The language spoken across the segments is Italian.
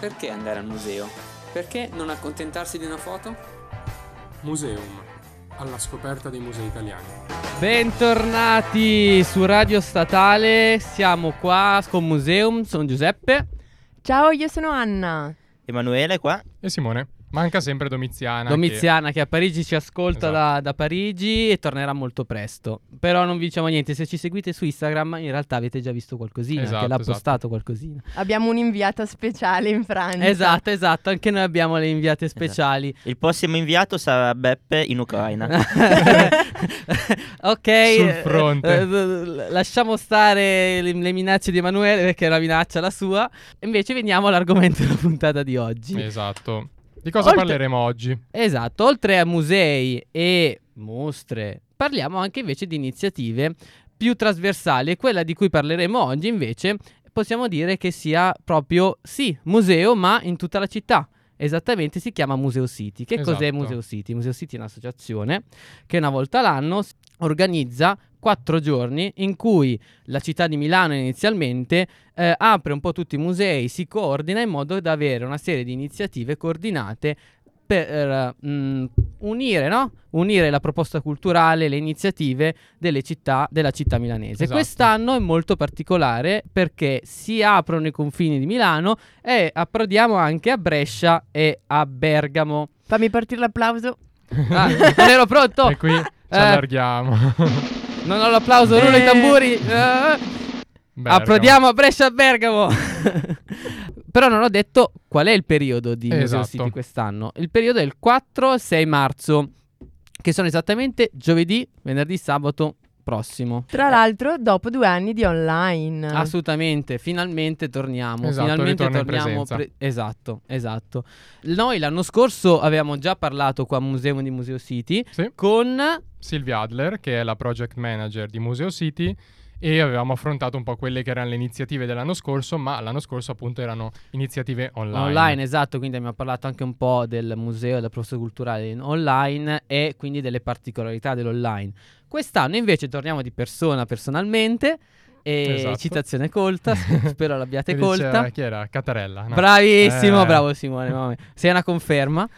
Perché andare al museo? Perché non accontentarsi di una foto? Museum, alla scoperta dei musei italiani. Bentornati su Radio Statale, siamo qua con Museum, sono Giuseppe. Ciao, io sono Anna. Emanuele qua. E Simone? Manca sempre Domiziana. Domiziana che, a Parigi ci ascolta Esatto. da, da Parigi e tornerà molto presto. Però non vi diciamo niente, se ci seguite su Instagram in realtà avete già visto qualcosina, Esatto, che l'ha esatto. postato qualcosina. Abbiamo un'inviata speciale in Francia. Esatto, esatto, anche noi abbiamo le inviate speciali. Il prossimo inviato sarà Beppe in Ucraina. ok, Sul fronte. eh, eh, lasciamo stare le, le minacce di Emanuele perché è una minaccia la sua. Invece veniamo all'argomento della puntata di oggi. Esatto. Di cosa Oltre- parleremo oggi? Esatto, oltre a musei e mostre, parliamo anche invece di iniziative più trasversali e quella di cui parleremo oggi invece possiamo dire che sia proprio, sì, museo ma in tutta la città. Esattamente, si chiama Museo City. Che cos'è Esatto. Museo City? Museo City è un'associazione che una volta l'anno organizza quattro giorni in cui la città di Milano inizialmente eh, apre un po' tutti i musei, si coordina in modo da avere una serie di iniziative coordinate per mm, unire, no? unire la proposta culturale, le iniziative delle città, della città milanese. Esatto. Quest'anno è molto particolare perché si aprono i confini di Milano e approdiamo anche a Brescia e a Bergamo. Fammi partire l'applauso. Ah, non ero pronto! E qui ci Eh. allarghiamo. Non ho l'applauso, rullo i Eh. tamburi. Eh. Bergamo. Approdiamo a Brescia a Bergamo. Però non ho detto qual è il periodo di Esatto. City quest'anno. Il periodo è il 4-6 marzo, che sono esattamente giovedì, venerdì, sabato prossimo. Tra l'altro, dopo due anni di online. Assolutamente, finalmente torniamo. Esatto, finalmente torniamo. presenza. esatto, esatto. Noi l'anno scorso avevamo già parlato qua a Museo di Museo City Sì. con Silvia Adler, che è la project manager di Museo City. E avevamo affrontato un po' quelle che erano le iniziative dell'anno scorso, ma l'anno scorso appunto erano iniziative online. Online, esatto, quindi abbiamo parlato anche un po' del museo e della proposta culturale in online e quindi delle particolarità dell'online. Quest'anno invece torniamo di persona personalmente e Esatto. citazione colta, spero l'abbiate E diceva- colta. Chi era? Catarella. no? Bravissimo, Eh. bravo Simone, sei una conferma.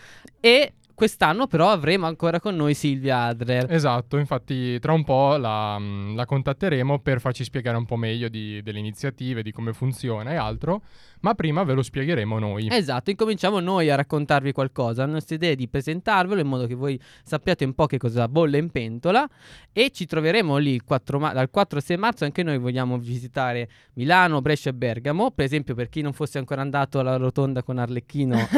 E quest'anno però avremo ancora con noi Silvia Adler. Esatto, infatti tra un po' la, mm, la contatteremo per farci spiegare un po' meglio di- delle iniziative, di come funziona e altro, ma prima ve lo spiegheremo noi. Esatto, incominciamo noi a raccontarvi qualcosa. La nostra idea è di presentarvelo in modo che voi sappiate un po' che cosa bolle in pentola e ci troveremo lì il 4 ma- dal 4 al 6 marzo. Anche noi vogliamo visitare Milano, Brescia e Bergamo. Per esempio, per chi non fosse ancora andato alla rotonda con Arlecchino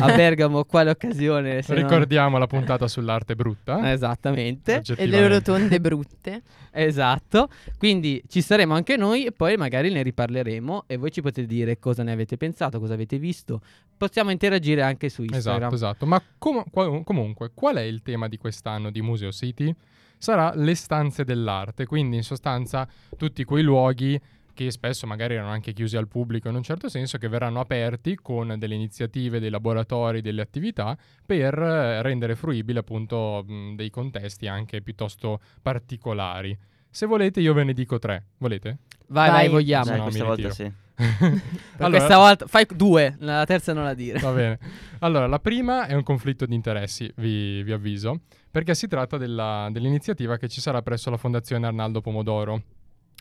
a Bergamo, quale occasione? se no- Ricordiamo la puntata sull'arte brutta. Esattamente, E le rotonde brutte. esatto. Quindi ci saremo anche noi e poi magari ne riparleremo e voi ci potete dire cosa ne avete pensato, cosa avete visto. Possiamo interagire anche su Instagram. Esatto, esatto. Ma com- qua- comunque, qual è il tema di quest'anno di Museo City? Sarà le stanze dell'arte, quindi in sostanza tutti quei luoghi che spesso magari erano anche chiusi al pubblico in un certo senso, che verranno aperti con delle iniziative, dei laboratori, delle attività per eh, rendere fruibili appunto mh, dei contesti anche piuttosto particolari. Se volete io ve ne dico tre, volete? Vai, vai, Vai. vogliamo. Dai, no, questa volta sì. Allora- questa volta fai due, la terza non la dire. Va bene. Allora, la prima è un conflitto di interessi, vi, vi avviso, perché si tratta della- dell'iniziativa che ci sarà presso la Fondazione Arnaldo Pomodoro.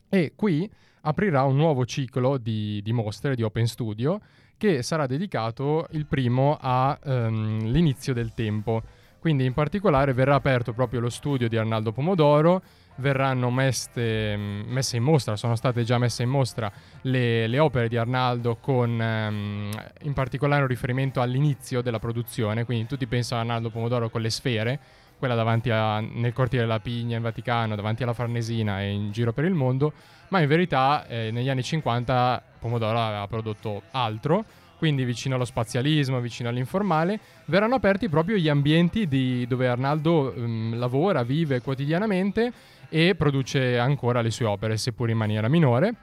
E qui aprirà un nuovo ciclo di, di mostre di Open Studio che sarà dedicato il primo all'inizio del tempo. Quindi in particolare verrà aperto proprio lo studio di Arnaldo Pomodoro, verranno messe, messe in mostra, sono state già messe in mostra le, le opere di Arnaldo con ehm, in particolare un riferimento all'inizio della produzione, quindi tutti pensano a Arnaldo Pomodoro con le sfere, quella davanti a, nel cortile della Pigna in Vaticano, davanti alla Farnesina e in giro per il mondo, ma in verità eh, negli anni 50 Pomodoro aveva prodotto altro, quindi vicino allo spazialismo, vicino all'informale, verranno aperti proprio gli ambienti di- dove Arnaldo ehm, lavora, vive quotidianamente e produce ancora le sue opere, seppur in maniera minore.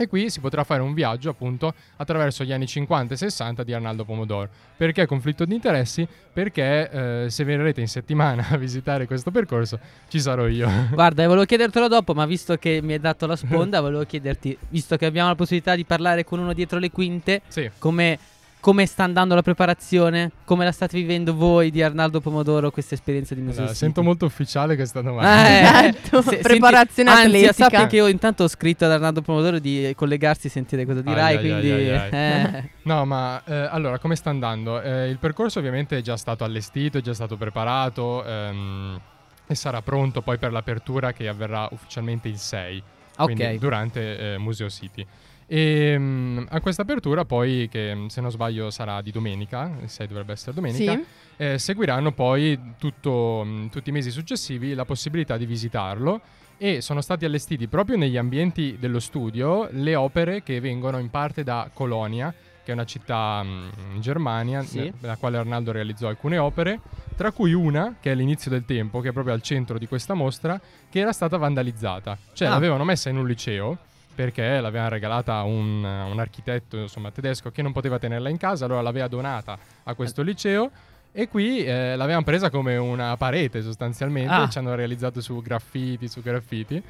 E qui si potrà fare un viaggio appunto attraverso gli anni 50 e 60 di Arnaldo Pomodoro. Perché conflitto di interessi? Perché eh, se verrete in settimana a visitare questo percorso ci sarò io. Guarda, volevo chiedertelo dopo, ma visto che mi hai dato la sponda, volevo chiederti, visto che abbiamo la possibilità di parlare con uno dietro le quinte, sì, come come sta andando la preparazione? Come la state vivendo voi di Arnaldo Pomodoro questa esperienza di Museo Allora, City? sento molto ufficiale questa domanda. Eh, Esatto, se- preparazione senti- atletica. Anzi, sappi che io intanto ho scritto ad Arnaldo Pomodoro di collegarsi e sentire cosa dirai, Ai, quindi... ai, ai, eh. No, ma eh, allora come sta andando? Eh, il percorso ovviamente è già stato allestito, è già stato preparato ehm, e sarà pronto poi per l'apertura che avverrà ufficialmente il 6, quindi Ok, durante eh, Museo City. E mm, a questa apertura poi, che se non sbaglio sarà di domenica, 6 dovrebbe essere domenica, Sì. eh, seguiranno poi tutto, tutti i mesi successivi la possibilità di visitarlo e sono stati allestiti proprio negli ambienti dello studio le opere che vengono in parte da Colonia, che è una città in Germania, Sì. ne- nella quale Arnaldo realizzò alcune opere, tra cui una che è l'inizio del tempo, che è proprio al centro di questa mostra, che era stata vandalizzata. Cioè Ah. l'avevano messa in un liceo perché l'aveva regalata a un, un architetto insomma, tedesco che non poteva tenerla in casa, allora l'aveva donata a questo liceo e qui eh, l'avevano presa come una parete sostanzialmente, Ah. ci hanno realizzato su graffiti, su graffiti.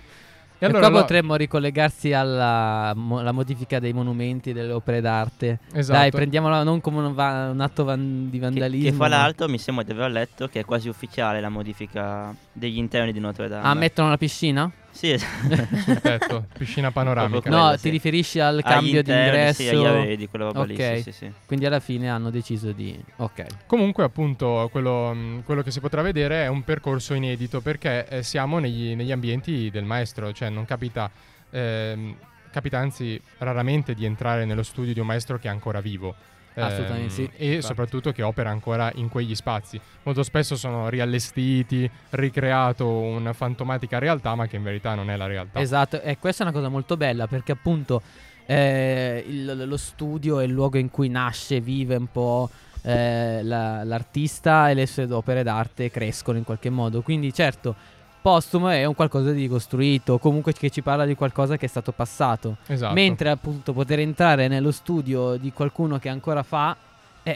E, allora qua lo- potremmo ricollegarsi alla mo- modifica dei monumenti, delle opere d'arte. Esatto. Dai, prendiamola non come un, va- un atto van- di Che, vandalismo. che fra ma- l'altro mi sembra di aver letto che è quasi ufficiale la modifica degli interni di Notre Dame. Ah, mettono la piscina? Sì, esatto. sul tetto, piscina panoramica. No, ti sì. riferisci al cambio di ingresso? Sì, agli arredi, quella roba lì, Ok. sì, sì, sì. Quindi alla fine hanno deciso di... Ok. Comunque, appunto, quello, mh, quello che si potrà vedere è un percorso inedito perché eh, siamo negli, negli ambienti del maestro, cioè non capita, ehm, capita anzi raramente di entrare nello studio di un maestro che è ancora vivo. Ehm, Assolutamente sì, E soprattutto che opera ancora in quegli spazi. Molto spesso sono riallestiti, ricreato una fantomatica realtà, ma che in verità non è la realtà. Esatto, e questa è una cosa molto bella perché appunto eh, il- lo studio è il luogo in cui nasce, vive un po' eh, la- l'artista e le sue opere d'arte crescono in qualche modo. Quindi certo, postumo è un qualcosa di costruito, comunque che ci parla di qualcosa che è stato passato. Esatto. Mentre appunto poter entrare nello studio di qualcuno che ancora fa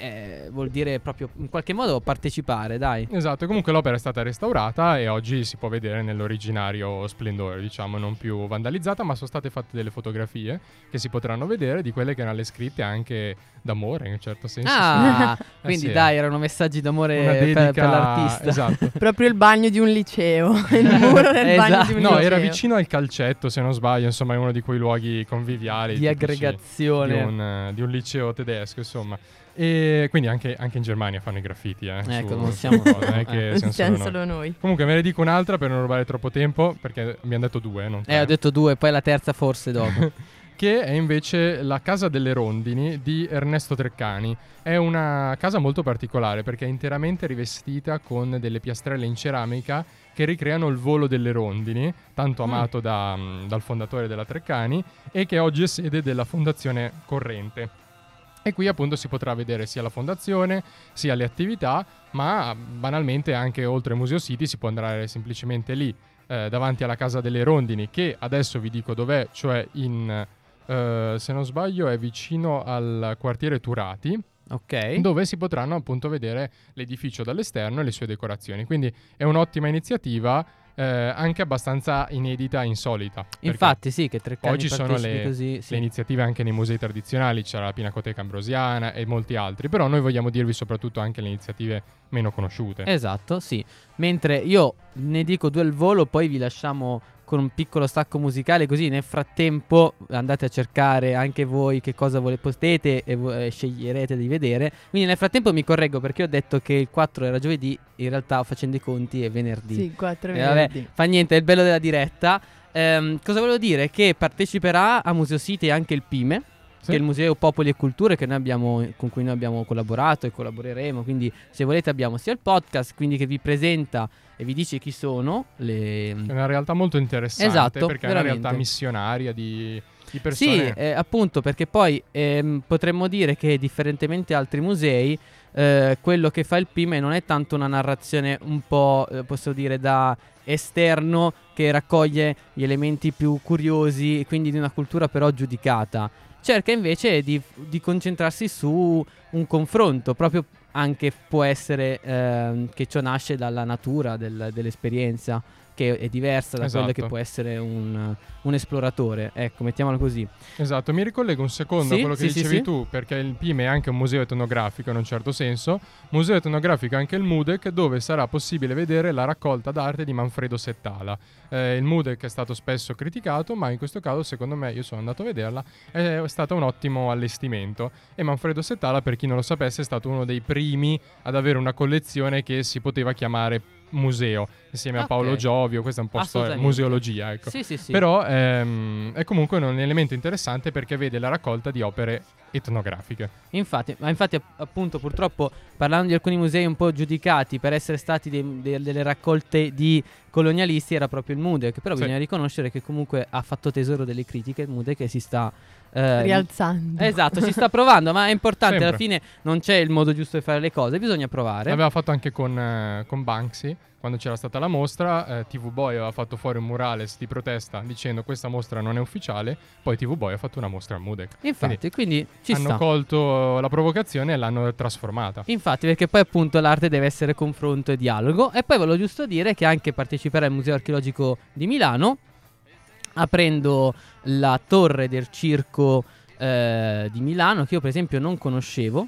eh, vuol dire proprio in qualche modo partecipare, dai. Esatto, e comunque l'opera è stata restaurata e oggi si può vedere nell'originario splendore, diciamo, non più vandalizzata, ma sono state fatte delle fotografie che si potranno vedere di quelle che erano le scritte anche d'amore in un certo senso. Ah, Eh quindi sì. dai, erano messaggi d'amore Una per, dedica, per l'artista. Esatto. Proprio il bagno di un liceo. il muro del bagno Esatto. di un No, liceo. era vicino al calcetto, se non sbaglio, insomma, è uno di quei luoghi conviviali di aggregazione. di un, eh, di un liceo tedesco, insomma. E quindi anche, anche in Germania fanno i graffiti, eh. Ecco, su- non su siamo- cose, non è che eh. siamo solo noi. solo noi. Comunque me ne dico un'altra per non rubare troppo tempo, perché abbiamo detto due, non Eh, ho detto due, poi la terza forse dopo. che è invece la Casa delle Rondini di Ernesto Treccani. È una casa molto particolare perché è interamente rivestita con delle piastrelle in ceramica che ricreano il volo delle rondini, tanto Mm. amato da, mm, dal fondatore della Treccani e che oggi è sede della Fondazione Corrente. E qui appunto si potrà vedere sia la fondazione, sia le attività, ma banalmente anche oltre Museo City si può andare semplicemente lì, eh, davanti alla Casa delle Rondini, che adesso vi dico dov'è, cioè in, eh, se non sbaglio, è vicino al quartiere Turati, ok. dove si potranno appunto vedere l'edificio dall'esterno e le sue decorazioni. Quindi è un'ottima iniziativa, eh, anche abbastanza inedita e insolita. Infatti, sì, che tre cani Oggi sono le, così. le Sì. iniziative anche nei musei tradizionali, c'era la Pinacoteca Ambrosiana e molti altri, però noi vogliamo dirvi soprattutto anche le iniziative meno conosciute. Esatto, sì. Mentre io ne dico due al volo, poi vi lasciamo con un piccolo stacco musicale, così nel frattempo andate a cercare anche voi che cosa vole- potete e vo- sceglierete di vedere. Quindi nel frattempo mi correggo perché ho detto che il 4 era giovedì, in realtà facendo i conti è venerdì. Sì, quattro Eh, vabbè, venerdì. Fa niente, è il bello della diretta. Ehm, cosa volevo dire? Che parteciperà a Museo City anche il PIME, Sì. che è il Museo Popoli e Culture che noi abbiamo, con cui noi abbiamo collaborato e collaboreremo. Quindi, se volete, abbiamo sia il podcast, quindi che vi presenta e vi dice chi sono le. È una realtà molto interessante Esatto, perché è una veramente. realtà missionaria di, di Sì, persone. eh, appunto, perché poi ehm, potremmo dire che differentemente da altri musei, eh, quello che fa il PIME non è tanto una narrazione un po', eh, posso dire, da esterno che raccoglie gli elementi più curiosi e quindi di una cultura però giudicata. Cerca invece di, di concentrarsi su un confronto, proprio anche può essere ehm, che ciò nasce dalla natura del- dell'esperienza, che è diversa da quello che Esatto. può essere un, un esploratore. Ecco, mettiamolo così. Esatto, mi ricollego un secondo Sì, a quello che sì, dicevi sì. tu, perché il PIM è anche un museo etnografico in un certo senso. Museo etnografico è anche il MUDEC, dove sarà possibile vedere la raccolta d'arte di Manfredo Settala. Eh, il MUDEC è stato spesso criticato, ma in questo caso, secondo me, io sono andato a vederla, è stato un ottimo allestimento. E Manfredo Settala, per chi non lo sapesse, è stato uno dei primi ad avere una collezione che si poteva chiamare museo, insieme a Ok. Paolo Giovio, questa è un po' storia, museologia, ecco. Sì, sì, sì. Però ehm, è comunque un elemento interessante perché vede la raccolta di opere etnografiche. Infatti, ma infatti app- appunto purtroppo parlando di alcuni musei un po' giudicati per essere stati dei- de- delle raccolte di colonialisti era proprio il Mude, che però Sì. bisogna riconoscere che comunque ha fatto tesoro delle critiche il Mude che si sta... eh, Rialzando. Esatto, si sta provando, ma è importante, alla Sempre. fine non c'è il modo giusto di fare le cose, bisogna provare. L'aveva fatto anche con, eh, con Banksy. Quando c'era stata la mostra, eh, TV Boy aveva fatto fuori un murales di protesta dicendo questa mostra non è ufficiale, poi TV Boy ha fatto una mostra al Mudec. Infatti, quindi ci hanno sta. colto la provocazione e l'hanno trasformata. Infatti, perché poi appunto l'arte deve essere confronto e dialogo. E poi volevo giusto dire che anche parteciperà al Museo Archeologico di Milano, aprendo la torre del circo eh, di Milano, che io per esempio non conoscevo,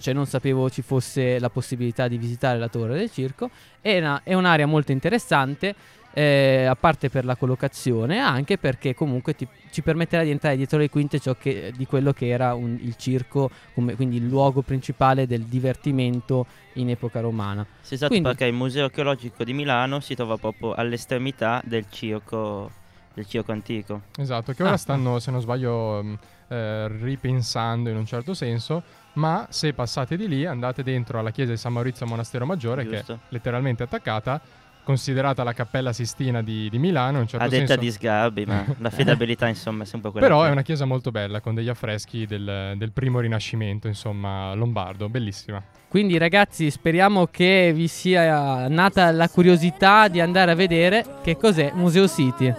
cioè non sapevo ci fosse la possibilità di visitare la torre del circo. È, una- è un'area molto interessante. eh, a parte per la collocazione, anche perché comunque ti- ci permetterà di entrare dietro le quinte ciò che- di quello che era un- il circo, come- quindi il luogo principale del divertimento in epoca romana. Sì, esatto, Quindi- perché il Museo Archeologico di Milano si trova proprio all'estremità del circo, del circo antico. Esatto, che ora Ah. stanno, se non sbaglio, mh, eh, ripensando in un certo senso. Ma se passate di lì, andate dentro alla chiesa di San Maurizio Monastero Maggiore, che è Giusto. letteralmente attaccata, considerata la cappella Sistina di, di Milano. In un certo a detta senso. di sgarbi, ma l'affidabilità insomma è sempre quella. Però che- è una chiesa molto bella, con degli affreschi del, del primo rinascimento, insomma, lombardo, bellissima. Quindi ragazzi speriamo che vi sia nata la curiosità di andare a vedere che cos'è Museo City.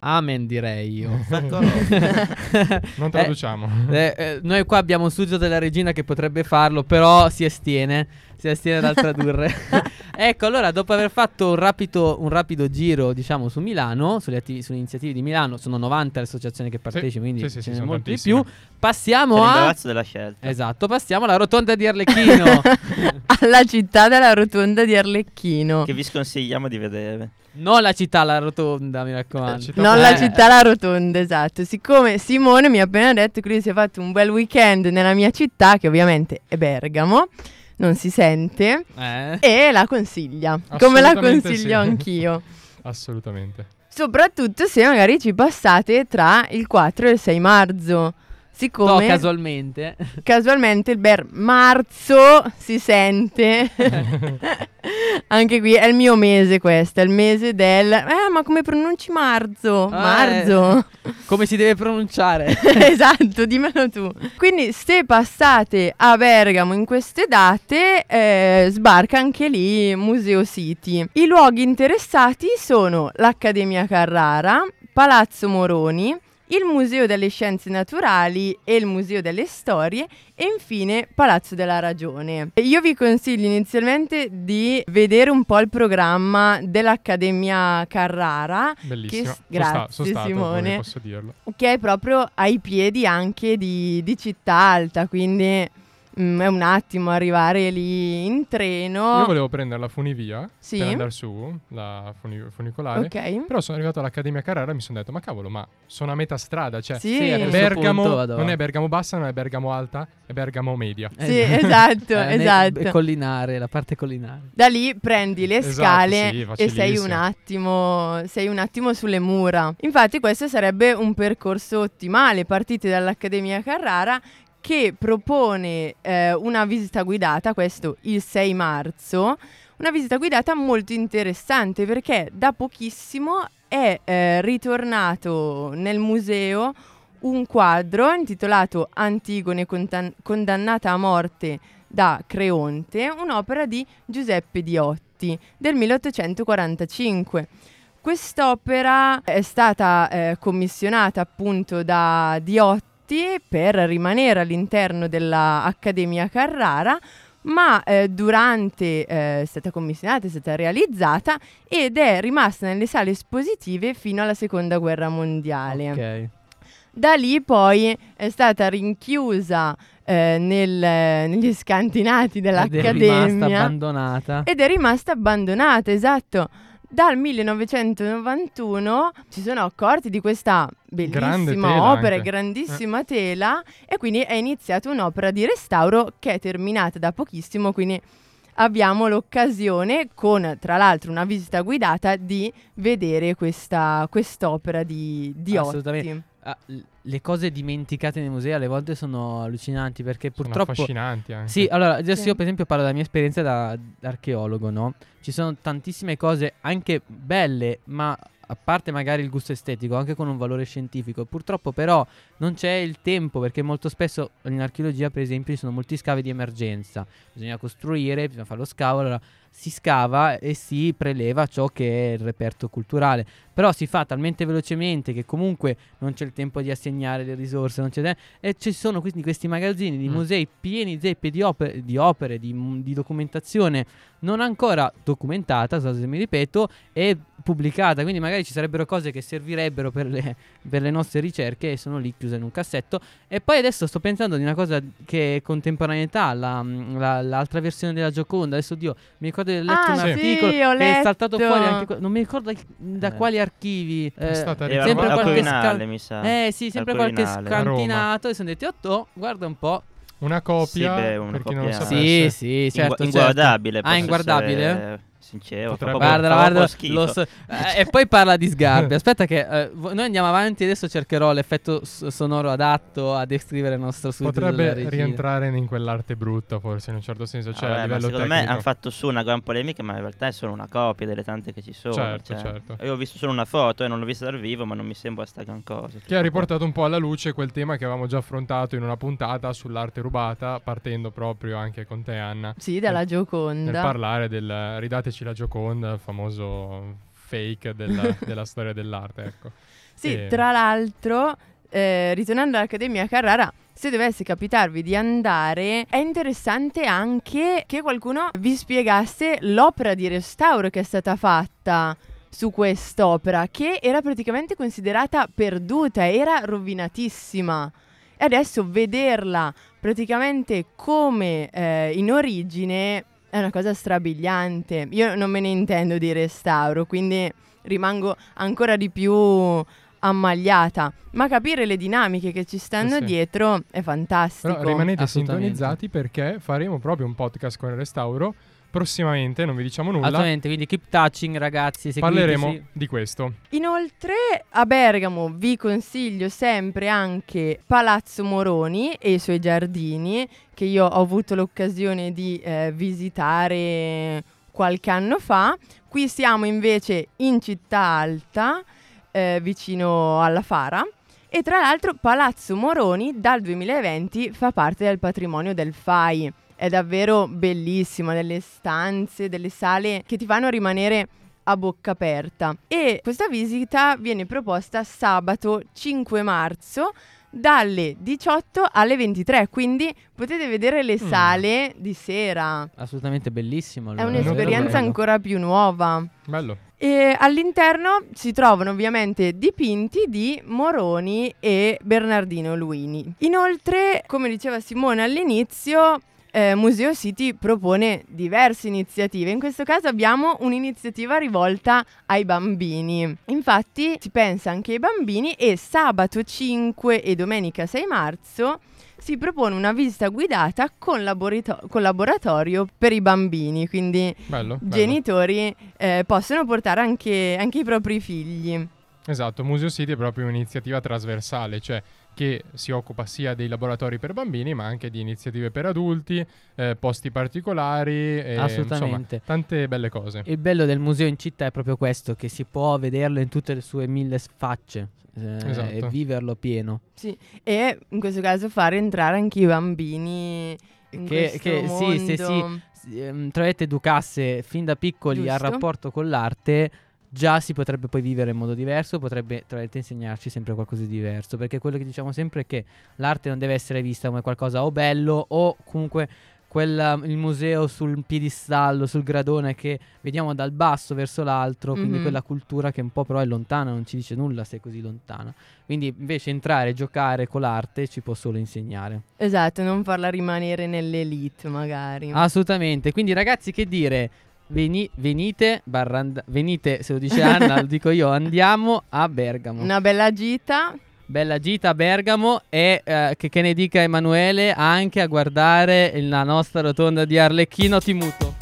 Amen direi io. Non Eh, traduciamo. eh, eh, noi qua abbiamo un studio della regina che potrebbe farlo, però si astiene, si astiene dal tradurre. ecco, allora, dopo aver fatto un rapido, un rapido giro, diciamo, su Milano, sulle, attivi- sulle iniziative di Milano, sono 90 le associazioni che partecipano, quindi sì, sì, ce ne sono molti di tantissime. più. Passiamo a... della scelta. Esatto, passiamo alla rotonda di Arlecchino. Alla città della rotonda di Arlecchino. Che vi sconsigliamo di vedere. non la città, la rotonda, mi raccomando. città- Non la città, la rotonda, esatto. Siccome Simone mi ha appena detto che lui si è fatto un bel weekend nella mia città, che ovviamente è Bergamo, non si sente, Eh. e la consiglia. Come la consiglio sì. anch'io. Assolutamente. Soprattutto se magari ci passate tra il 4 e il 6 marzo. No, Siccome casualmente. casualmente il ber marzo si sente. Anche qui è il mio mese questo, è il mese del... Eh, ma come pronunci marzo? Ah, marzo. Come si deve pronunciare? esatto, dimmelo tu. Quindi se passate a Bergamo in queste date, eh, sbarca anche lì Museo City. I luoghi interessati sono l'Accademia Carrara, Palazzo Moroni, il Museo delle Scienze Naturali e il Museo delle Storie e infine Palazzo della Ragione. Io vi consiglio inizialmente di vedere un po' il programma dell'Accademia Carrara Bellissimo. Che sta- grazie, sono stato, Simone. posso dirlo. che è proprio ai piedi anche di, di Città Alta, quindi mm, è un attimo arrivare lì in treno. Io volevo prendere la funivia Sì. per andare su, la funi- funicolare. Ok. Però sono arrivato all'Accademia Carrara e mi sono detto, ma cavolo, ma sono a metà strada, cioè... Sì, Sì, Bergamo punto non è. Bergamo bassa, non è Bergamo alta, è Bergamo media. Sì, esatto, ne- esatto. è collinare, la parte collinare. Da lì prendi le Esatto, scale sì, e sei un, attimo, sei un attimo sulle mura. Infatti questo sarebbe un percorso ottimale. Partite dall'Accademia Carrara che propone eh, una visita guidata, questo il 6 marzo, una visita guidata molto interessante perché da pochissimo è eh, ritornato nel museo un quadro intitolato Antigone contan- condannata a morte da Creonte, un'opera di Giuseppe Diotti. Del 1845. Quest'opera è stata eh, commissionata appunto da Diotti per rimanere all'interno dell'Accademia Carrara, ma eh, durante eh, è stata commissionata, è stata realizzata ed è rimasta nelle sale espositive fino alla seconda guerra mondiale. Ok. Da lì poi è stata rinchiusa eh, nel- negli scantinati Ed è rimasta dell'Accademia abbandonata. ed è rimasta abbandonata, esatto. Dal 1991 ci sono accorti di questa Grande bellissima opera, anche. grandissima tela e quindi è iniziata un'opera di restauro che è terminata da pochissimo, quindi abbiamo l'occasione con tra l'altro una visita guidata di vedere questa quest'opera di, di Assolutamente. Otti. Ah, le cose dimenticate nei musei alle volte sono allucinanti perché Sono purtroppo affascinanti anche. Sì, allora adesso Sì. io per esempio parlo della mia esperienza da, da archeologo, no? Ci sono tantissime cose anche belle, ma a parte magari il gusto estetico, anche con un valore scientifico. Purtroppo però non c'è il tempo perché molto spesso in archeologia, per esempio, ci sono molti scavi di emergenza. Bisogna costruire, bisogna fare lo scavo, allora si scava e si preleva ciò che è il reperto culturale. Però si fa talmente velocemente che comunque non c'è il tempo di assegnare le risorse, non c'è te- e ci sono quindi questi magazzini di Mm. musei pieni zeppe di opere, di, opere, di, m- di documentazione non ancora documentata, scusate se mi ripeto, e pubblicata. Quindi magari ci sarebbero cose che servirebbero per le, per le nostre ricerche e sono lì chiuse in un cassetto. E poi adesso sto pensando di una cosa che è contemporaneità, la- la- l'altra versione della Gioconda. Adesso Dio, mi ricordo di aver letto Ah, un sì, articolo ho che è saltato letto. fuori anche non mi ricordo da Eh. quali archivi. È eh, stata Era sempre qualche scan- mi sa. eh sì, sempre Al qualche scantinato e sono detti, oh, guarda un po'. Una copia, Sì, beh, una per chi non lo copia- sapesse. Sì, sì, certo, Ingu- certo. inguardabile. Ah, inguardabile? essere Sincero, Potrebbe- Guarda, guarda, schifo. lo so- eh, e poi parla di sgarbi. Aspetta, che eh, noi andiamo avanti. Adesso cercherò l'effetto sonoro adatto a descrivere il nostro studio. Potrebbe rientrare in quell'arte brutta, forse in un certo senso. Cioè, Vabbè, a ma livello secondo me tecnico. hanno fatto su una gran polemica, ma in realtà è solo una copia delle tante che ci sono. Certo, cioè. certo. Io ho visto solo una foto e non l'ho vista dal vivo, ma non mi sembra sta gran cosa. Che ha riportato un po' alla luce quel tema che avevamo già affrontato in una puntata sull'arte rubata, partendo proprio anche con te, Anna. Sì, dalla Gioconda. nel parlare del ridateci la Gioconda, il famoso fake della, della storia dell'arte, ecco. Sì, E- tra l'altro, eh, ritornando all'Accademia Carrara, se dovesse capitarvi di andare, è interessante anche che qualcuno vi spiegasse l'opera di restauro che è stata fatta su quest'opera, che era praticamente considerata perduta, era rovinatissima. E adesso vederla praticamente come eh, in origine è una cosa strabiliante. Io non me ne intendo di restauro, quindi rimango ancora di più ammagliata. Ma capire le dinamiche che ci stanno Eh sì. dietro è fantastico. Però rimanete sintonizzati perché faremo proprio un podcast con il restauro prossimamente, non vi diciamo nulla. Assolutamente, quindi keep touching, ragazzi. seguiteci. Parleremo di questo. Inoltre a Bergamo vi consiglio sempre anche Palazzo Moroni e i suoi giardini che io ho avuto l'occasione di eh, visitare qualche anno fa. Qui siamo invece in città alta, eh, vicino alla Fara. E tra l'altro Palazzo Moroni dal 2020 fa parte del patrimonio del FAI. È davvero bellissimo, delle stanze, delle sale che ti fanno rimanere a bocca aperta. E questa visita viene proposta sabato 5 marzo dalle 18 alle 23, quindi potete vedere le Mm. sale di sera. Assolutamente bellissimo. È allora. un'esperienza bello. ancora più nuova. Bello. E all'interno si trovano ovviamente dipinti di Moroni e Bernardino Luini. Inoltre, come diceva Simone all'inizio, eh, Museo City propone diverse iniziative. In questo caso abbiamo un'iniziativa rivolta ai bambini. Infatti si pensa anche ai bambini e sabato 5 e domenica 6 marzo si propone una visita guidata con, laborito- con laboratorio per i bambini, quindi Bello. bello. genitori eh, possono portare anche, anche i propri figli. Esatto, Museo City è proprio un'iniziativa trasversale, cioè che si occupa sia dei laboratori per bambini ma anche di iniziative per adulti, eh, posti particolari, e, Assolutamente. insomma, tante belle cose. Il bello del museo in città è proprio questo, che si può vederlo in tutte le sue mille facce eh, Esatto. e viverlo pieno. E in questo caso fare entrare anche i bambini in Che- questo che- sì, mondo. sì, sì. ehm, tra virgolette, educasse fin da piccoli al Giusto. rapporto con l'arte, già si potrebbe poi vivere in modo diverso, potrebbe tra virgolette insegnarci sempre qualcosa di diverso, perché quello che diciamo sempre è che l'arte non deve essere vista come qualcosa o bello o comunque quella- il museo sul piedistallo, sul gradone che vediamo dal basso verso l'altro, quindi Mhm. quella cultura che un po' però è lontana, non ci dice nulla se è così lontana. Quindi invece entrare e giocare con l'arte ci può solo insegnare. Esatto, non farla rimanere nell'elite magari. Assolutamente. Quindi ragazzi, che dire? Veni- venite, barra and- venite, se lo dice Anna, lo dico io, andiamo a Bergamo. Una bella gita. Bella gita a Bergamo e eh, che, che ne dica Emanuele anche a guardare la nostra rotonda di Arlecchino Timuto.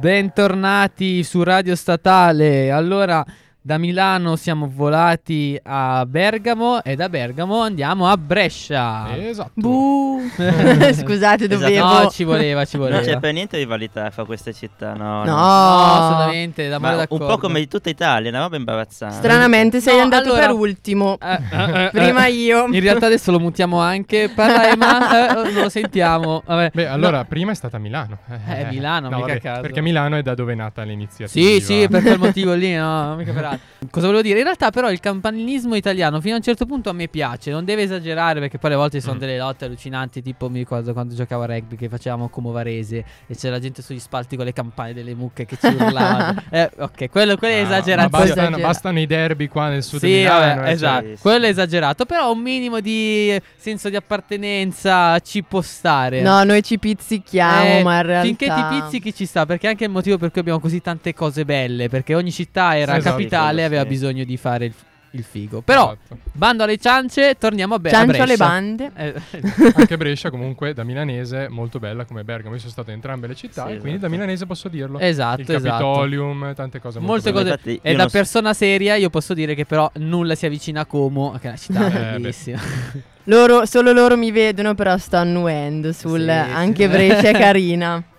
Bentornati su Radio Statale. Allora, da Milano siamo volati a Bergamo e da Bergamo andiamo a Brescia. Esatto. Buh. Scusate, Esatto. dovevo. No, ci voleva, ci Non voleva. c'è per niente rivalità fra queste città, no. No, No, assolutamente, da Ma un d'accordo. po' come di tutta Italia, una roba imbarazzante. Stranamente sei No, andato allora- per ultimo. Eh, eh, eh, Prima eh. io. In realtà adesso lo mutiamo anche. Parla Emma, eh, non lo sentiamo. Vabbè. Beh, No. allora, prima è stata Milano. Eh, Milano, No, mica vabbè, caso. Perché Milano è da dove è nata l'iniziativa. Sì, sì, per quel motivo lì, no, mica per altro. Cosa volevo dire? In realtà, però, il campanilismo italiano fino a un certo punto a me piace. Non deve esagerare, perché poi alle volte ci sono Mm. delle lotte allucinanti. Tipo, mi ricordo quando giocavo a rugby che facevamo come Varese e c'era gente sugli spalti con le campane delle mucche che ci urlavano. eh, ok, quello, quello è Ah, esagerato. Ma bastano, bastano i derby qua nel sud Sì, di Milano. vabbè, eh, esatto. sì. Quello è esagerato. Però un minimo di senso di appartenenza ci può stare. No, noi ci pizzichiamo, Eh, ma in realtà. Finché ti pizzichi ci sta, perché è anche il motivo per cui abbiamo così tante cose belle. Perché ogni città era Esatto. capitale e Sì, aveva sì. bisogno di fare il, il figo. Però, Esatto. bando alle ciance, torniamo a, Be- a Ciancio Brescia. alle bande. Eh, Anche Brescia comunque da milanese molto bella come Bergamo. Io sono stato in entrambe le città Sì, e quindi esatto. da milanese posso dirlo. esatto, Il esatto. Capitolium, tante cose molto Molte belle. cose. Infatti, E da so- persona seria io posso dire che però nulla si avvicina a Como, che è una città Eh, bellissima. Loro, solo loro mi vedono, però sto annuendo sul. Sì, anche sì. Brescia è carina.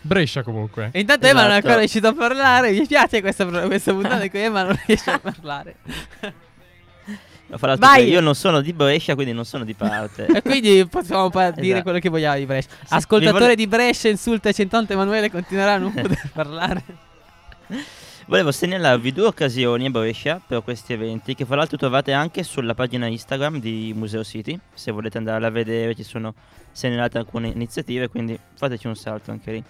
Brescia comunque. E intanto Emma non è Esatto. ancora riuscito a parlare. Mi piace questa, questa puntata in cui Emma non riesce a parlare. Vai. io non sono di Brescia, quindi non sono di parte. E quindi possiamo pa- dire Esatto. quello che vogliamo di Brescia. Sì, Ascoltatore vole- di Brescia insulta Centonte Emanuele continuerà a non poter parlare. Volevo segnalarvi due occasioni a Brescia per questi eventi, che fra l'altro trovate anche sulla pagina Instagram di Museo City. Se volete andare a vedere, ci sono segnalate alcune iniziative, quindi fateci un salto anche lì.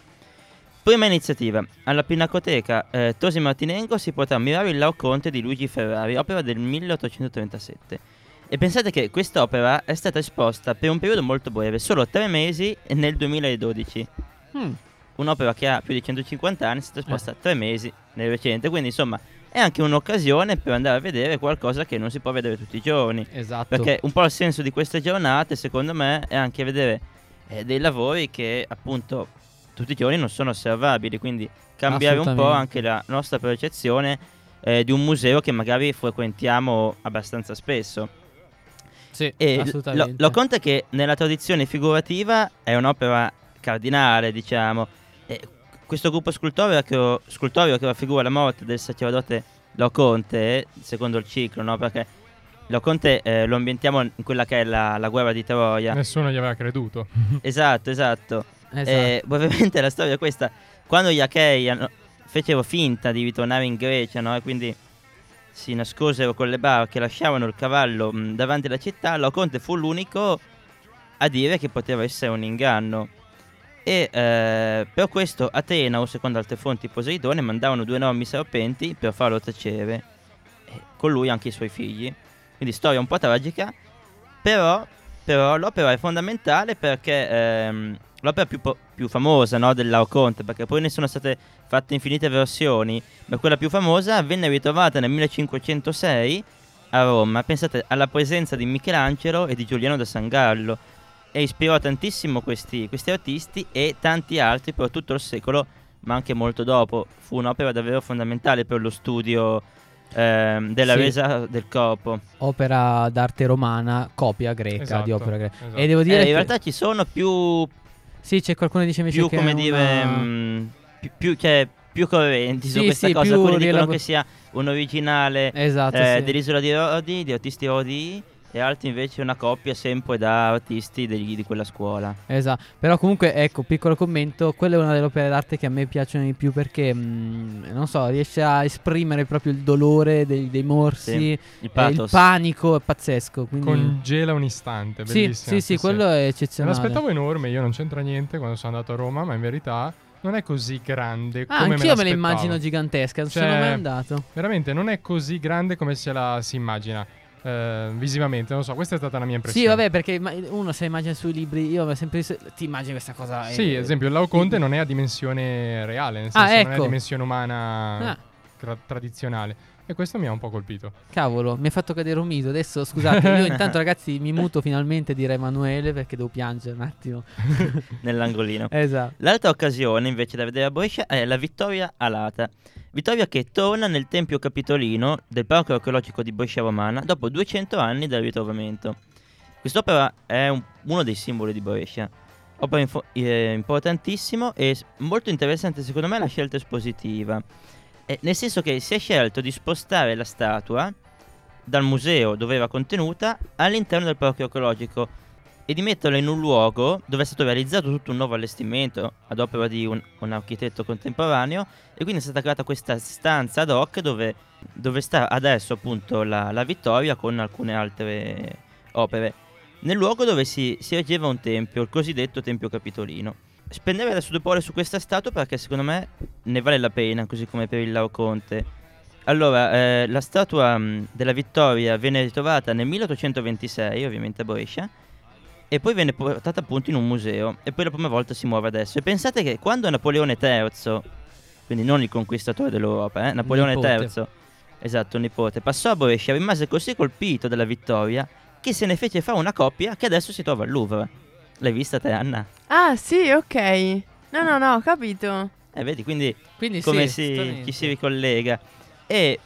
Prima iniziativa, alla Pinacoteca eh, Tosi Martinengo si potrà ammirare il Laocoonte di Luigi Ferrari, opera del 1837. E pensate che quest'opera è stata esposta per un periodo molto breve, solo tre mesi nel 2012 Hmm. Un'opera che ha più di 150 anni è stata esposta tre mesi nel recente, quindi insomma è anche un'occasione per andare a vedere qualcosa che non si può vedere tutti i giorni. Esatto. Perché un po' il senso di queste giornate, secondo me, è anche vedere eh, dei lavori che appunto tutti i giorni non sono osservabili, quindi cambiare un po' Assolutamente. anche la nostra percezione eh, di un museo che magari frequentiamo abbastanza spesso. Sì, E l- lo, assolutamente. lo conta che nella tradizione figurativa è un'opera cardinale, diciamo. Questo gruppo scultoreo che, scultoreo che raffigura la morte del sacerdote Loconte, secondo il ciclo, no? Perché Loconte eh, lo ambientiamo in quella che è la, la guerra di Troia. Nessuno gli aveva creduto. esatto, esatto. Esatto. E brevemente la storia è questa. Quando gli Achei hanno- fecero finta di ritornare in Grecia, no? E quindi si nascosero con le barche, lasciavano il cavallo mh, davanti alla città, Laoconte fu l'unico a dire che poteva essere un inganno. E eh, per questo Atena, o secondo altre fonti Poseidone, mandavano due enormi serpenti per farlo tacere. E con lui anche i suoi figli. Quindi storia un po' tragica, però, però l'opera è fondamentale perché ehm, l'opera più, po- più famosa no, del Laoconte, perché poi ne sono state fatte infinite versioni, ma quella più famosa venne ritrovata nel 1506 a Roma. Pensate alla presenza di Michelangelo e di Giuliano da San Gallo e ispirò tantissimo questi, questi artisti e tanti altri per tutto il secolo, ma anche molto dopo. Fu un'opera davvero fondamentale per lo studio ehm, della Sì. resa del corpo. Opera d'arte romana, copia greca Esatto, di opera greca. esatto. E devo Eh, dire in che realtà ci sono più, sì, c'è qualcuno che dice invece più che come dire, una- mm, più, più, cioè, più correnti su Sì, questa sì, cosa. Alcuni dicono rielabor- che sia un originale Esatto, eh, sì. dell'isola di Rodi, di artisti Rodi, e altri invece una coppia sempre da artisti degli- di quella scuola. Esatto, però comunque ecco, piccolo commento, quella è una delle opere d'arte che a me piacciono di più perché, mm, non so, riesce a esprimere proprio il dolore dei, dei morsi, Sì, Il pathos. il panico, è pazzesco. Quindi... Congela un istante, sì, bellissimo. sì, sì, quello è Me eccezionale. l'aspettavo enorme, io non c'entra niente quando sono andato a Roma, ma in verità non è così grande Ah, come anch'io me la l'aspettavo. immagino gigantesca, non Cioè, sono mai andato. Veramente non è così grande come se la si immagina eh, visivamente, non so, questa è stata la mia impressione. Sì, vabbè, perché uno se immagina sui libri, io ho sempre visto- ti immagini questa cosa. Sì, eh, ad esempio il Laoconte non è a dimensione reale, nel Ah, senso non è a ecco. dimensione umana Ah. tra- tradizionale. E questo mi ha un po' colpito. Cavolo, mi ha fatto cadere un mito. Adesso scusate, io intanto ragazzi mi muto finalmente dire Emanuele perché devo piangere un attimo. nell'angolino. Esatto. L'altra occasione invece da vedere a Brescia è la Vittoria Alata. Vittoria che torna nel Tempio Capitolino del Parco Archeologico di Brescia Romana dopo 200 anni dal ritrovamento. Quest'opera è un- uno dei simboli di Brescia. Opera info- eh, importantissimo e molto interessante secondo me la scelta espositiva. Eh, nel senso che si è scelto di spostare la statua dal museo dove era contenuta all'interno del parco archeologico e di metterla in un luogo dove è stato realizzato tutto un nuovo allestimento ad opera di un, un architetto contemporaneo e quindi è stata creata questa stanza ad hoc dove, dove sta adesso appunto la, la Vittoria con alcune altre opere nel luogo dove si, si ergeva un tempio, il cosiddetto Tempio Capitolino. Spendere adesso due parole su questa statua perché secondo me ne vale la pena, così come per il Laoconte. Allora, eh, la statua mh, della Vittoria venne ritrovata nel 1826, ovviamente a Brescia, e poi venne portata appunto in un museo, e poi la prima volta si muove adesso. E pensate che quando Napoleone III, quindi non il conquistatore dell'Europa, eh, Napoleone Nipote. III, esatto, nipote, passò a Brescia, rimase così colpito dalla Vittoria che se ne fece fare una coppia che adesso si trova al Louvre. L'hai vista te, Anna? Ah, sì, ok. No, no, no, ho capito. Eh, vedi, quindi Quindi come sì, si, ci si ricollega. E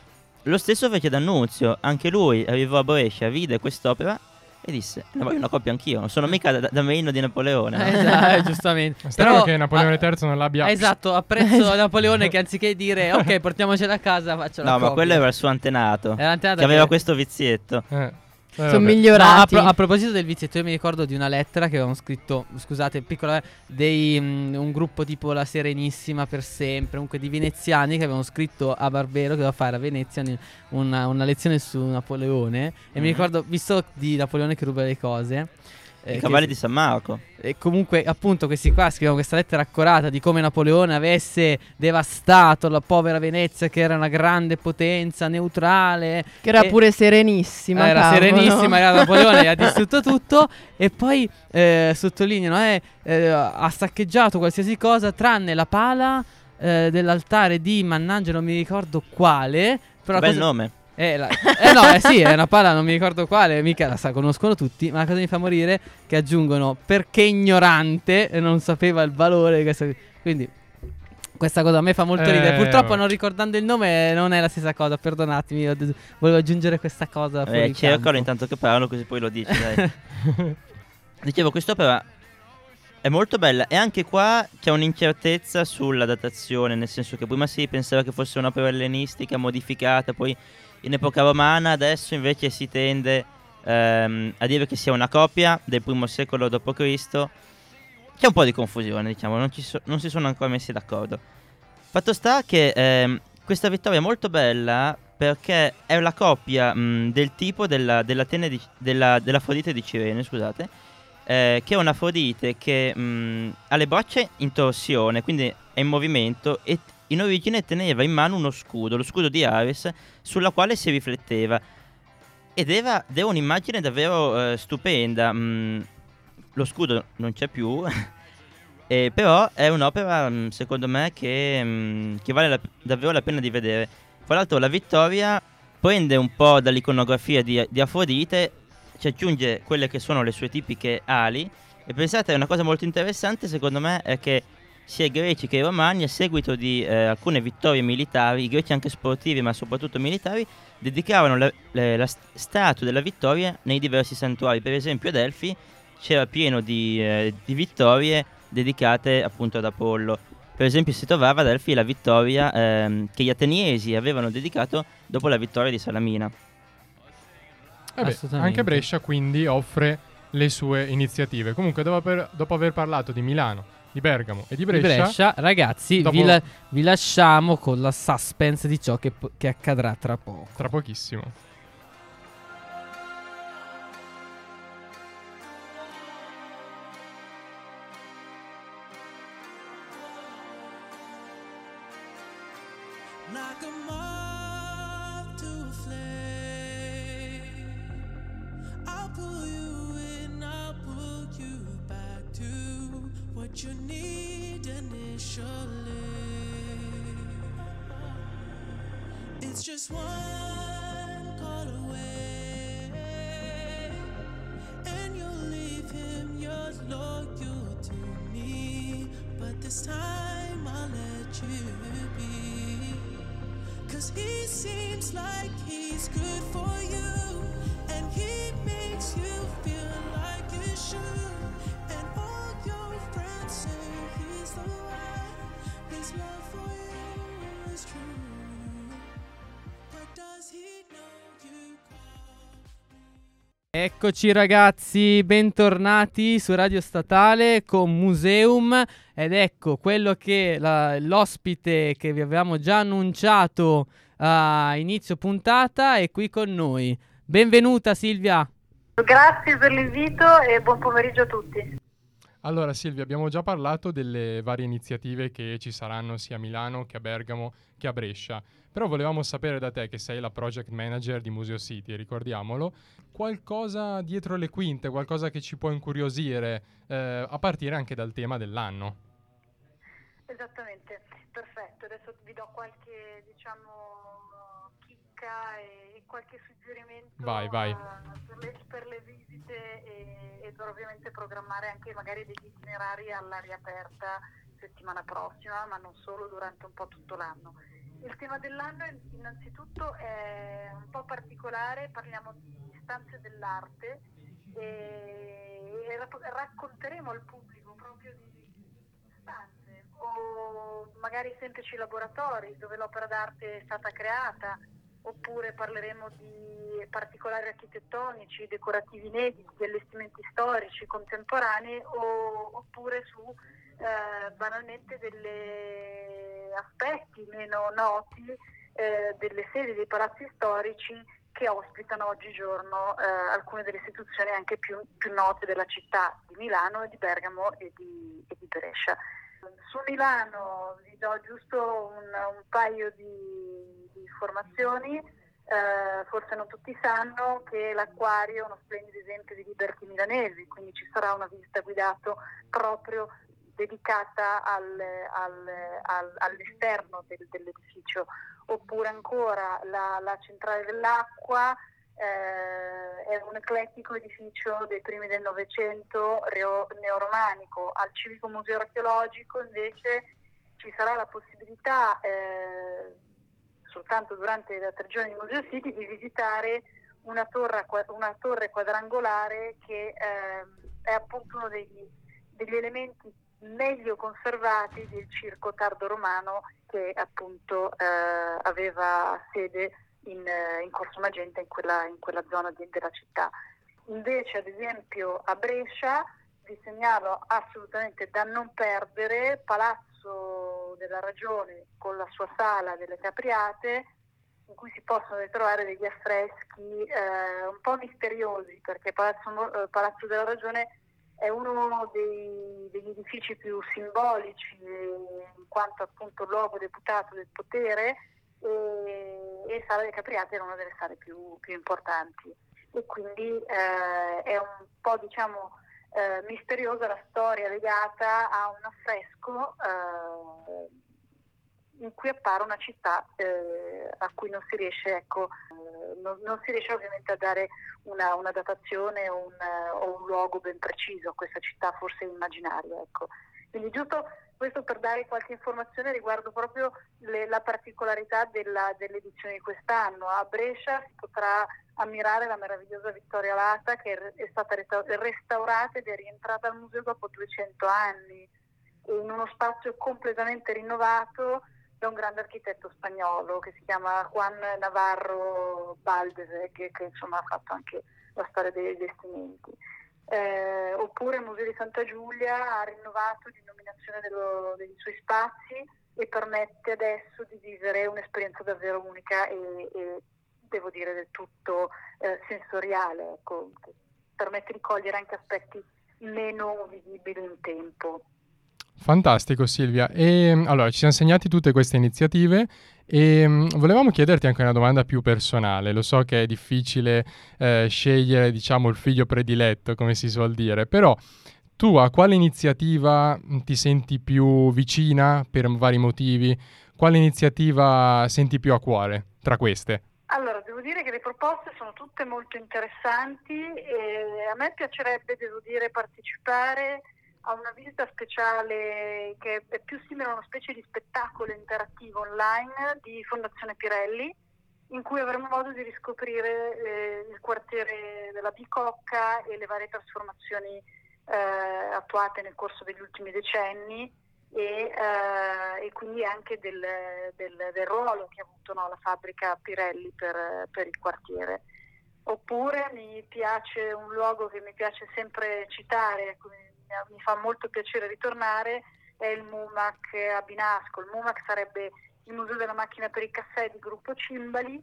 lo stesso fece D'Annunzio, anche lui arrivò a Brescia, vide quest'opera e disse: Ne voglio una coppia anch'io, non sono mica da, da marino di Napoleone. no?" Eh, esatto, giustamente. Strano Però, che Napoleone III non l'abbia Esatto, apprezzo Napoleone che anziché dire ok, portiamocela a casa, faccio la No, ma quello era il suo antenato. Era l'antenata Che aveva che- questo vizietto. Eh, eh, Sono. No, a, migliorati. pro- a proposito del vizietto, io mi ricordo di una lettera che avevamo scritto, scusate, piccola, dei, mm, un gruppo tipo La Serenissima per sempre, comunque di veneziani che avevano scritto a Barbero che doveva fare a Venezia una, una lezione su Napoleone. E mi Mhm. ricordo, visto di Napoleone che ruba le cose. Eh, I che- cavalli di San Marco. E comunque, appunto, questi qua scrivono questa lettera accorata di come Napoleone avesse devastato la povera Venezia, che era una grande potenza neutrale. Che era e- pure serenissima. era cavolo. serenissima, era Napoleone, ha distrutto tutto. E poi eh, sottolineano: eh, eh, ha saccheggiato qualsiasi cosa tranne la pala eh, dell'altare di Mannaggia, non mi ricordo quale. Però Bel cosa- nome. Eh, la- eh, no, eh sì, è una pala, non mi ricordo quale, mica la sa, conoscono tutti, ma la cosa mi fa morire che aggiungono perché ignorante e non sapeva il valore di questa Quindi questa cosa a me fa molto Eh, ridere. Purtroppo vabbè. non ricordando il nome non è la stessa cosa, perdonatemi, io d- volevo aggiungere questa cosa Eh, cercalo intanto che parlo così poi lo dici, dai. Dicevo, quest'opera è molto bella e anche qua c'è un'incertezza sulla datazione, nel senso che prima si pensava che fosse un'opera ellenistica modificata, poi in epoca romana, adesso invece si tende ehm, a dire che sia una copia del primo secolo d.C. C'è un po' di confusione, diciamo, non, so- non si sono ancora messi d'accordo. Fatto sta che ehm, questa vittoria è molto bella perché è la coppia mh, del tipo della, dell'Atene di, della, dell'Afrodite di Cirene, scusate, eh, che è un'Afrodite che mh, ha le braccia in torsione, quindi è in movimento e in origine teneva in mano uno scudo, lo scudo di Ares, sulla quale si rifletteva. Ed era, era un'immagine davvero eh, stupenda. mh, lo scudo non c'è più, eh, però è un'opera, mh, secondo me, che, mh, che vale la- davvero la pena di vedere. Fra l'altro la Vittoria prende un po' dall'iconografia di, di Afrodite, ci aggiunge quelle che sono le sue tipiche ali e pensate, una cosa molto interessante secondo me è che sia i greci che i romani a seguito di eh, alcune vittorie militari, i greci anche sportivi ma soprattutto militari, dedicavano la, la st- statua della vittoria nei diversi santuari. Per esempio ad Elfi c'era pieno di, eh, di vittorie dedicate appunto ad Apollo. Per esempio si trovava ad Elfi la vittoria ehm, che gli ateniesi avevano dedicato dopo la vittoria di Salamina. Eh beh, anche Brescia quindi offre le sue iniziative. Comunque, dopo aver, dopo aver parlato di Milano, di Bergamo e di Di Brescia, Brescia, ragazzi, dopo- vi, la- vi lasciamo con la suspense di ciò che, po- che accadrà tra poco. tra pochissimo. like a moth to a flame. I'll pull you It's just one call away, and you'll leave him, you're loyal to me. But this time I'll let you be. Cause he seems like he's good for you. And he makes you feel like you should. Eccoci ragazzi, bentornati su Radio Statale con Museum ed ecco quello che la- l'ospite che vi avevamo già annunciato a inizio puntata è qui con noi. Benvenuta Silvia. Grazie per l'invito e buon pomeriggio a tutti. Allora Silvia, abbiamo già parlato delle varie iniziative che ci saranno sia a Milano che a Bergamo che a Brescia, però volevamo sapere da te che sei la project manager di Museo City, ricordiamolo, qualcosa dietro le quinte, qualcosa che ci può incuriosire, eh, a partire anche dal tema dell'anno. Esattamente, perfetto. Adesso vi do qualche, diciamo, chicca e, qualche suggerimento Vai, vai. per, le, per le visite e, e per ovviamente programmare anche magari degli itinerari all'aria aperta settimana prossima, ma non solo durante un po' tutto l'anno. Il tema dell'anno innanzitutto è un po' particolare, parliamo di stanze dell'arte e, e racconteremo al pubblico proprio di stanze o magari semplici laboratori dove l'opera d'arte è stata creata oppure parleremo di particolari architettonici, decorativi inediti, di allestimenti storici contemporanei o- oppure su eh, banalmente degli aspetti meno noti eh, delle sedi dei palazzi storici che ospitano oggigiorno eh, alcune delle istituzioni anche più, più note della città di Milano, di Bergamo e di, e di Brescia. Su Milano vi do giusto un, un paio di, di informazioni. Eh, forse non tutti sanno che l'acquario è uno splendido esempio di liberty milanesi, quindi ci sarà una visita guidata proprio dedicata al- al- al- all'esterno del- dell'edificio, oppure ancora la, la centrale dell'acqua eh, è un eclettico edificio dei primi del Novecento neoromanico. Al Civico Museo Archeologico invece ci sarà la possibilità eh, soltanto durante la tre giorni di Museo City di visitare una torre, una torre quadrangolare che ehm, è appunto uno degli, degli elementi meglio conservati del circo tardo romano che appunto eh, aveva sede in, eh, in Corso Magenta in quella, in quella zona di- della città. Invece ad esempio a Brescia vi segnalo assolutamente da non perdere Palazzo della Ragione con la sua sala delle capriate in cui si possono ritrovare degli affreschi eh, un po' misteriosi perché Palazzo, eh, Palazzo della Ragione è uno dei- degli edifici più simbolici in quanto appunto luogo deputato del potere e, e Sala delle Capriate era una delle sale più, più importanti. E quindi eh, è un po' diciamo eh, misteriosa la storia legata a un affresco eh, in cui appare una città eh, a cui non si riesce, ecco, eh, non, non si riesce ovviamente a dare una, una datazione o un, eh, o un luogo ben preciso a questa città forse immaginaria. Ecco. Quindi giusto questo per dare qualche informazione riguardo proprio le- la particolarità della- dell'edizione di quest'anno. A Brescia si potrà ammirare la meravigliosa Vittoria Lata che è- stata resta- restaurata ed è rientrata al museo dopo 200 anni in uno spazio completamente rinnovato da un grande architetto spagnolo che si chiama Juan Navarro Baldeseg, che, che insomma ha fatto anche la storia dei vestimenti. Eh, oppure il Museo di Santa Giulia ha rinnovato l'illuminazione dello- dei suoi spazi e permette adesso di vivere un'esperienza davvero unica e, e devo dire del tutto eh, sensoriale, ecco, permette di cogliere anche aspetti meno visibili un tempo. Fantastico Silvia. E mm, allora ci siamo segnati tutte queste iniziative e mm, volevamo chiederti anche una domanda più personale. Lo so che è difficile eh, scegliere, diciamo, il figlio prediletto, come si suol dire, però tu a quale iniziativa mm, ti senti più vicina per vari motivi? Quale iniziativa senti più a cuore tra queste? Allora, devo dire che le proposte sono tutte molto interessanti e a me piacerebbe, devo dire, partecipare a una visita speciale che è più simile a una specie di spettacolo interattivo online di Fondazione Pirelli, in cui avremo modo di riscoprire eh, il quartiere della Bicocca e le varie trasformazioni eh, attuate nel corso degli ultimi decenni e, eh, e quindi anche del, del- del ruolo che ha avuto no, la fabbrica Pirelli per, per il quartiere. Oppure mi piace un luogo che mi piace sempre citare, ecco, mi, fa molto piacere ritornare, è il MUMAC a Binasco. Il MUMAC sarebbe il Museo della Macchina per il Caffè di Gruppo Cimbali,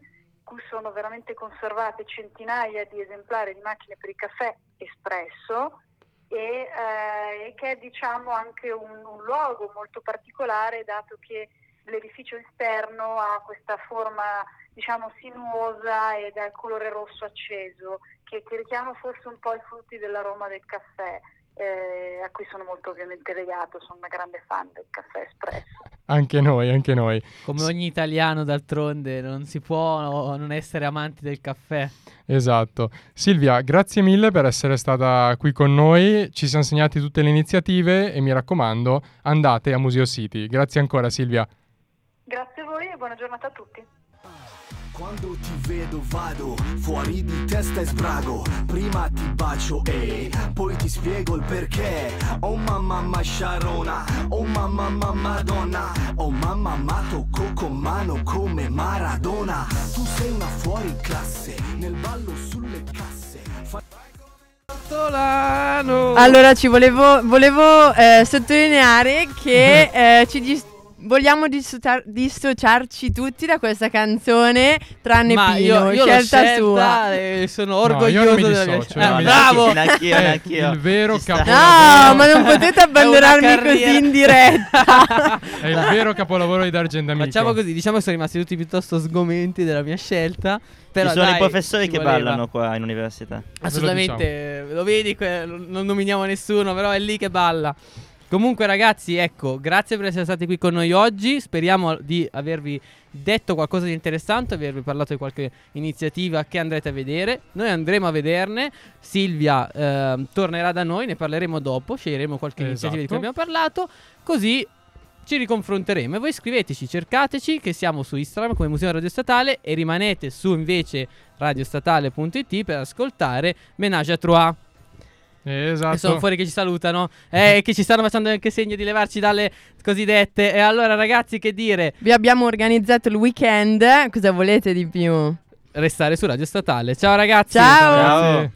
cui sono veramente conservate centinaia di esemplari di macchine per il caffè espresso e, eh, che è diciamo anche un, un luogo molto particolare dato che l'edificio esterno ha questa forma diciamo sinuosa e dal colore rosso acceso che richiama forse un po' i frutti dell'aroma del caffè eh, a cui sono molto ovviamente legato, sono una grande fan del caffè espresso. Anche noi, anche noi. Come ogni italiano d'altronde non si può non essere amanti del caffè. Esatto. Silvia, grazie mille per essere stata qui con noi. Ci siamo segnati tutte le iniziative e mi raccomando, andate a Museo City. Grazie ancora Silvia. Grazie a voi e buona giornata a tutti. Quando ti vedo vado fuori di testa e sbrago. Prima ti bacio e poi ti spiego il perché. Oh mamma ma Sharona, oh mamma ma Madonna. Oh mamma ma tocco con mano come Maradona. Tu sei una fuori classe nel ballo sulle casse. Fa- Solano! Allora ci volevo, volevo eh, sottolineare che eh, ci dis- vogliamo dissociar- dissociarci tutti da questa canzone tranne Ma Pino, io, io scelta scelta sua. e sono No, io non orgoglioso della mia dissocio, scelta. mi bravo! Neanch'io, È neanch'io. il vero capolavoro. No, ma non potete abbandonarmi così in diretta. È il vero capolavoro di D'Argent Amico. Facciamo così, diciamo che sono rimasti tutti piuttosto sgomenti della mia scelta. Però Ci sono dai, i professori che voleva. ballano qua in università. Assolutamente, lo, vedi, que- non nominiamo nessuno, però è lì che balla. Comunque ragazzi, ecco, grazie per essere stati qui con noi oggi, speriamo di avervi detto qualcosa di interessante, avervi parlato di qualche iniziativa che andrete a vedere. Noi andremo a vederne, Silvia ehm, tornerà da noi, ne parleremo dopo, sceglieremo qualche iniziativa di cui Esatto. abbiamo parlato, così ci riconfronteremo. E voi scriveteci, cercateci, che siamo su Instagram come Museo Radio Statale e rimanete su invece radiostatale.it per ascoltare Menage a Trois. Esatto. E sono fuori che ci salutano. Eh, che ci stanno facendo anche segno di levarci dalle cosiddette. E allora, ragazzi, che dire? Vi abbiamo organizzato il weekend, cosa volete di più? Restare su Radio Statale. Ciao, ragazzi. Ciao. Ciao.